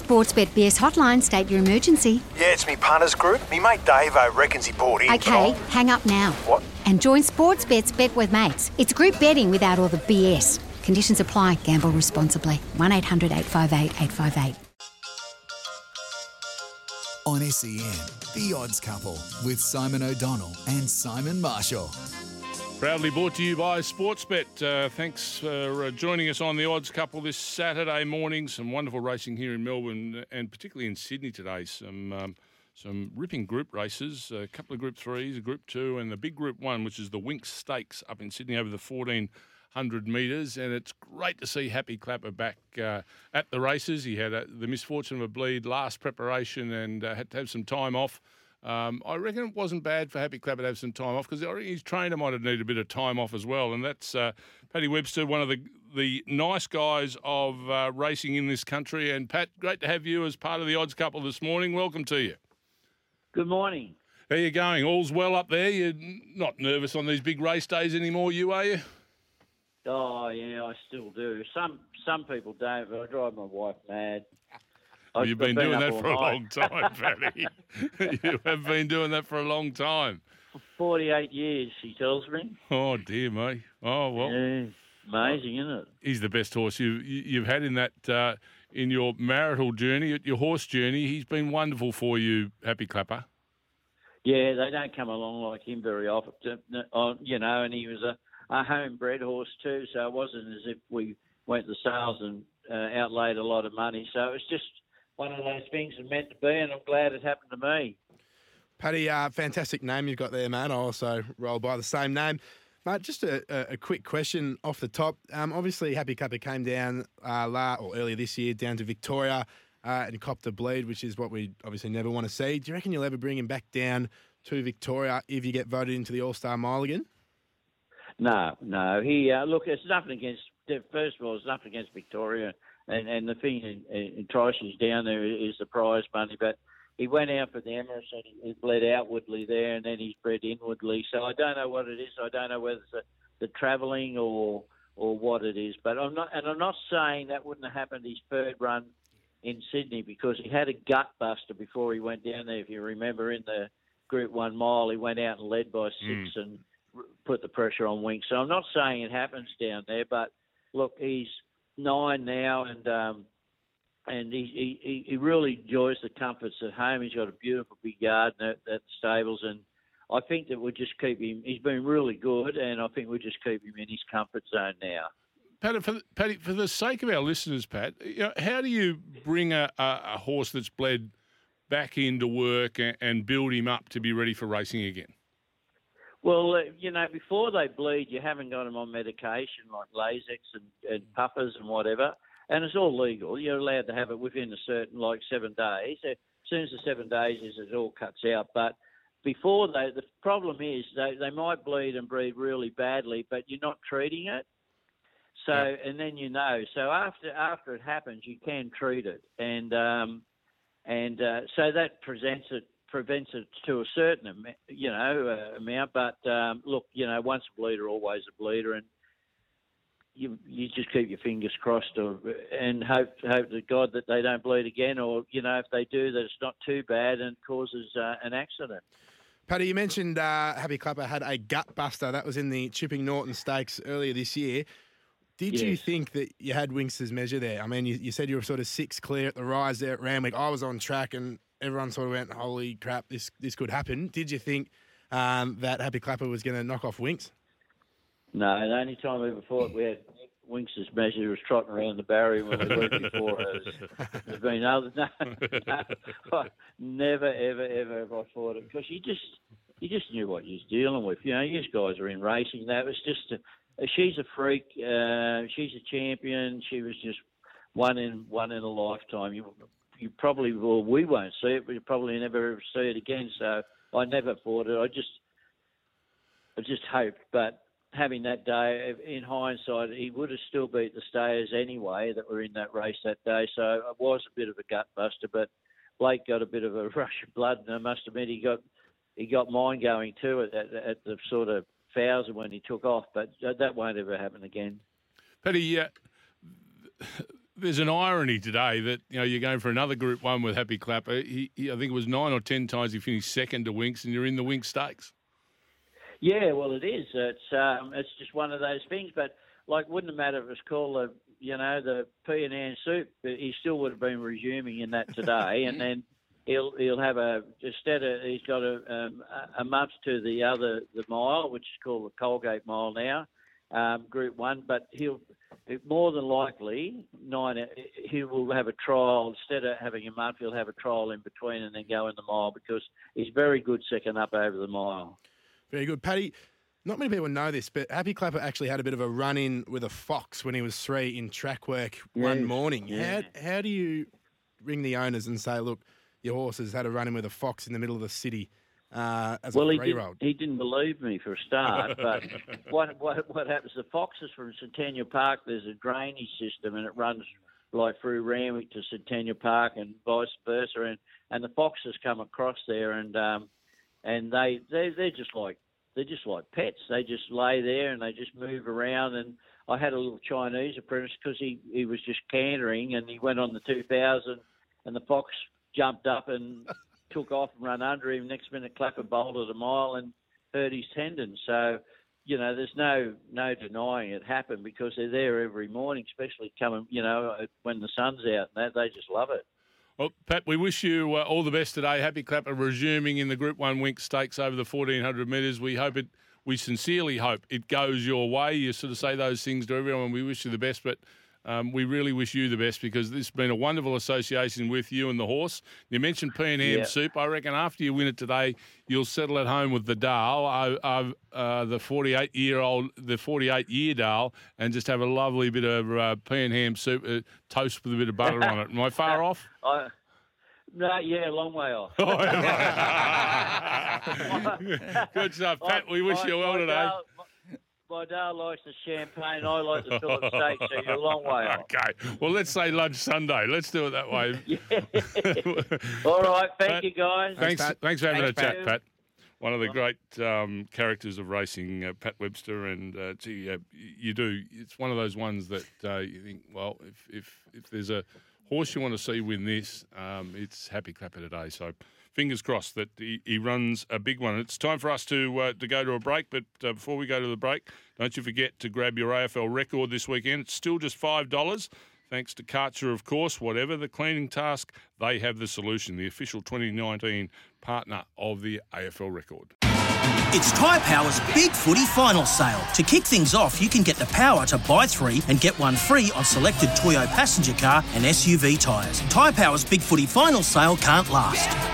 Sportsbet BS hotline, state your emergency. Yeah, it's me punters group. Me mate Dave I reckons he bought in. Okay, hang up now. What? And join Sportsbet's Bet with Mates. It's group betting without all the BS. Conditions apply. Gamble responsibly. 1 800 858 858. On SEN, The Odds Couple with Simon O'Donnell and Simon Marshall. Proudly brought to you by Sportsbet. Uh, thanks for uh, joining us on the Odds Couple this Saturday morning. Some wonderful racing here in Melbourne and particularly in Sydney today. Some um, some ripping group races, a couple of Group Threes, a Group Two, and the big Group One, which is the Winx Stakes up in Sydney over the 1400 metres. And it's great to see Happy Clapper back uh, at the races. He had a, the misfortune of a bleed last preparation and uh, had to have some time off. Um, I reckon it wasn't bad for Happy Clapper to have some time off because I reckon his trainer might have needed a bit of time off as well. And that's uh, Paddy Webster, one of the the nice guys of uh, racing in this country. And Pat, great to have you as part of the odds couple this morning. Welcome to you. Good morning. How you going? All's well up there. You're not nervous on these big race days anymore, you are you? Oh yeah, I still do. Some some people don't, but I drive my wife mad. You've been, doing that for a long time, Paddy. you have been doing that for a long time. Forty-eight years, she tells me. Oh dear me. Oh well. Yeah, amazing, isn't it? he's the best horse you, you you've had in that uh, in your marital journey, your horse journey. He's been wonderful for you, Happy Clapper. Yeah, they don't come along like him very often, uh, you know. And he was a, a homebred horse too, so it wasn't as if we went to sales and uh, outlaid a lot of money. So it was just one of those things that meant to be, and I'm glad it happened to me. Paddy, uh, fantastic name you've got there, man. I also roll by the same name. Mate, just a, a, a quick question off the top. Um, obviously, Happy Clapper came down uh, la, or earlier this year down to Victoria uh, and copped a bleed, which is what we obviously never want to see. Do you reckon you'll ever bring him back down to Victoria if you get voted into the All Star Mile again? No, no. He uh, look. It's nothing against. First of all, it's nothing against Victoria, and and the thing in, in Trice's down there is the prize money. But he went out for the Emirates and he, he bled outwardly there, and then he's bred inwardly. So I don't know what it is. I don't know whether it's the, the travelling or or what it is. But I'm not, and I'm not saying that wouldn't have happened his third run in Sydney because he had a gut buster before he went down there. If you remember in the Group One mile, he went out and led by six hmm. and put the pressure on Winx. So I'm not saying it happens down there, but look, he's nine now, and um, and he, he he really enjoys the comforts at home. He's got a beautiful big garden at, at the stables, and I think that we'll just keep him. He's been really good, and I think we'll just keep him in his comfort zone now. Paddy, for, the- Paddy, for the sake of our listeners, Pat, you know, how do you bring a, a, a horse that's bled back into work and, and build him up to be ready for racing again? Well, uh, you know, before they bleed, you haven't got them on medication like Lasix and, and puffers and whatever, and it's all legal. You're allowed to have it within a certain, like seven days. As soon as the seven days is, it all cuts out. But before they, the problem is they, they might bleed and bleed really badly, but you're not treating it. So, and then you know. So after after it happens, you can treat it, and um, and uh, so that presents it prevents it to a certain you know uh, amount. But um, look, you know, once a bleeder, always a bleeder, and you you just keep your fingers crossed, or, and hope hope to God that they don't bleed again, or you know, if they do, that it's not too bad and causes uh, an accident. Paddy, you mentioned uh, Happy Clapper had a gut buster. That was in the Chipping Norton Stakes earlier this year. Did you think that you had Winx's measure there? I mean, you, you said you were sort of six clear at the rise there at Randwick. I was on track and everyone sort of went, holy crap, this this could happen. Did you think um, that Happy Clapper was going to knock off Winx? No, the only time we ever thought we had Winx's measure was trotting around the barrier when we weren't before us. There's been other no, no, never ever ever have I thought it because you just you just knew what you was dealing with. You know, you guys are in racing. That was just a, she's a freak. Uh, she's a champion. She was just one in one in a lifetime. You you probably well we won't see it, but you probably never ever see it again. So I never thought it. I just I just hoped, but having that day, in hindsight, he would have still beat the stayers anyway that were in that race that day. So it was a bit of a gut buster, but Blake got a bit of a rush of blood, and I must admit he got he got mine going too at, at, at the sort of thousand when he took off. But that won't ever happen again. Paddy, uh, there's an irony today that you know you're going for another Group One with Happy Clapper. He, he, I think it was nine or ten times he finished second to Winx, and you're in the Winx Stakes. Yeah, well, it is. It's um, it's just one of those things. But like, wouldn't it matter if it's called a you know the P and N soup? He still would have been resuming in that today, and then he'll he'll have a instead of he's got a um, a month to the other the mile, which is called the Colgate Mile now, um, Group One. But he'll more than likely nine. He will have a trial instead of having a month. He'll have a trial in between and then go in the mile because he's very good second up over the mile. Very good, Paddy. Not many people know this, but Happy Clapper actually had a bit of a run in with a fox when he was three in track work one morning. yeah. How how do you ring the owners and say, look, your horse has had a run in with a fox in the middle of the city uh, as Well, a he, three did, he didn't believe me for a start, but what, what what happens? The foxes from Centennial Park, there's a drainage system, and it runs like through Randwick to Centennial Park and vice versa, and and the foxes come across there, and um, and they they they're just like they're just like pets. They just lay there and they just move around. And I had a little Chinese apprentice because he he was just cantering, and he went on the 2000, and the fox jumped up and took off and ran under him. Next minute, Clapper bolted a mile and hurt his tendon. So, you know, there's no no denying it happened because they're there every morning, especially coming, you know, when the sun's out and that. They just love it. Well, Pat, we wish you uh, all the best today. Happy Clapper resuming in the Group One Winx Stakes over the 1400 metres. We hope it. We sincerely hope it goes your way. You sort of say those things to everyone. We wish you the best, but um, we really wish you the best because this has been a wonderful association with you and the horse. You mentioned P and Ham Yeah. Soup. I reckon after you win it today, you'll settle at home with the Dale, uh, uh, uh, the 48 year old, the 48 year Dale, and just have a lovely bit of uh, P and Ham Soup uh, toast with a bit of butter on it. Am I far off? I, no, yeah, a long way off. Good stuff, Pat. We wish you well today. Dale- my- My dad likes the champagne. I like the fillet steak, so you're a long way off. Okay. Well, let's say lunch Sunday. Let's do it that way. All right, thank Pat, you guys. Thanks, Pat. thanks for having Thanks, a chat, Pat. Pat. One of the great um, characters of racing, uh, Pat Webster, and uh, gee, uh, you do. It's one of those ones that uh, you think, well, if if if there's a horse you want to see win this, um, it's Happy Clapper today. So fingers crossed that he, he runs a big one. It's time for us to uh, to go to a break, but uh, before we go to the break, don't you forget to grab your AFL record this weekend. It's still just five dollars. Thanks to Karcher, of course. Whatever the cleaning task, they have the solution. The official 2019 partner of the AFL record. It's Tyre Power's Big Footy Final Sale. To kick things off, you can get the power to buy three and get one free on selected Toyo passenger car and SUV tyres. Tyre Power's Big Footy Final Sale can't last.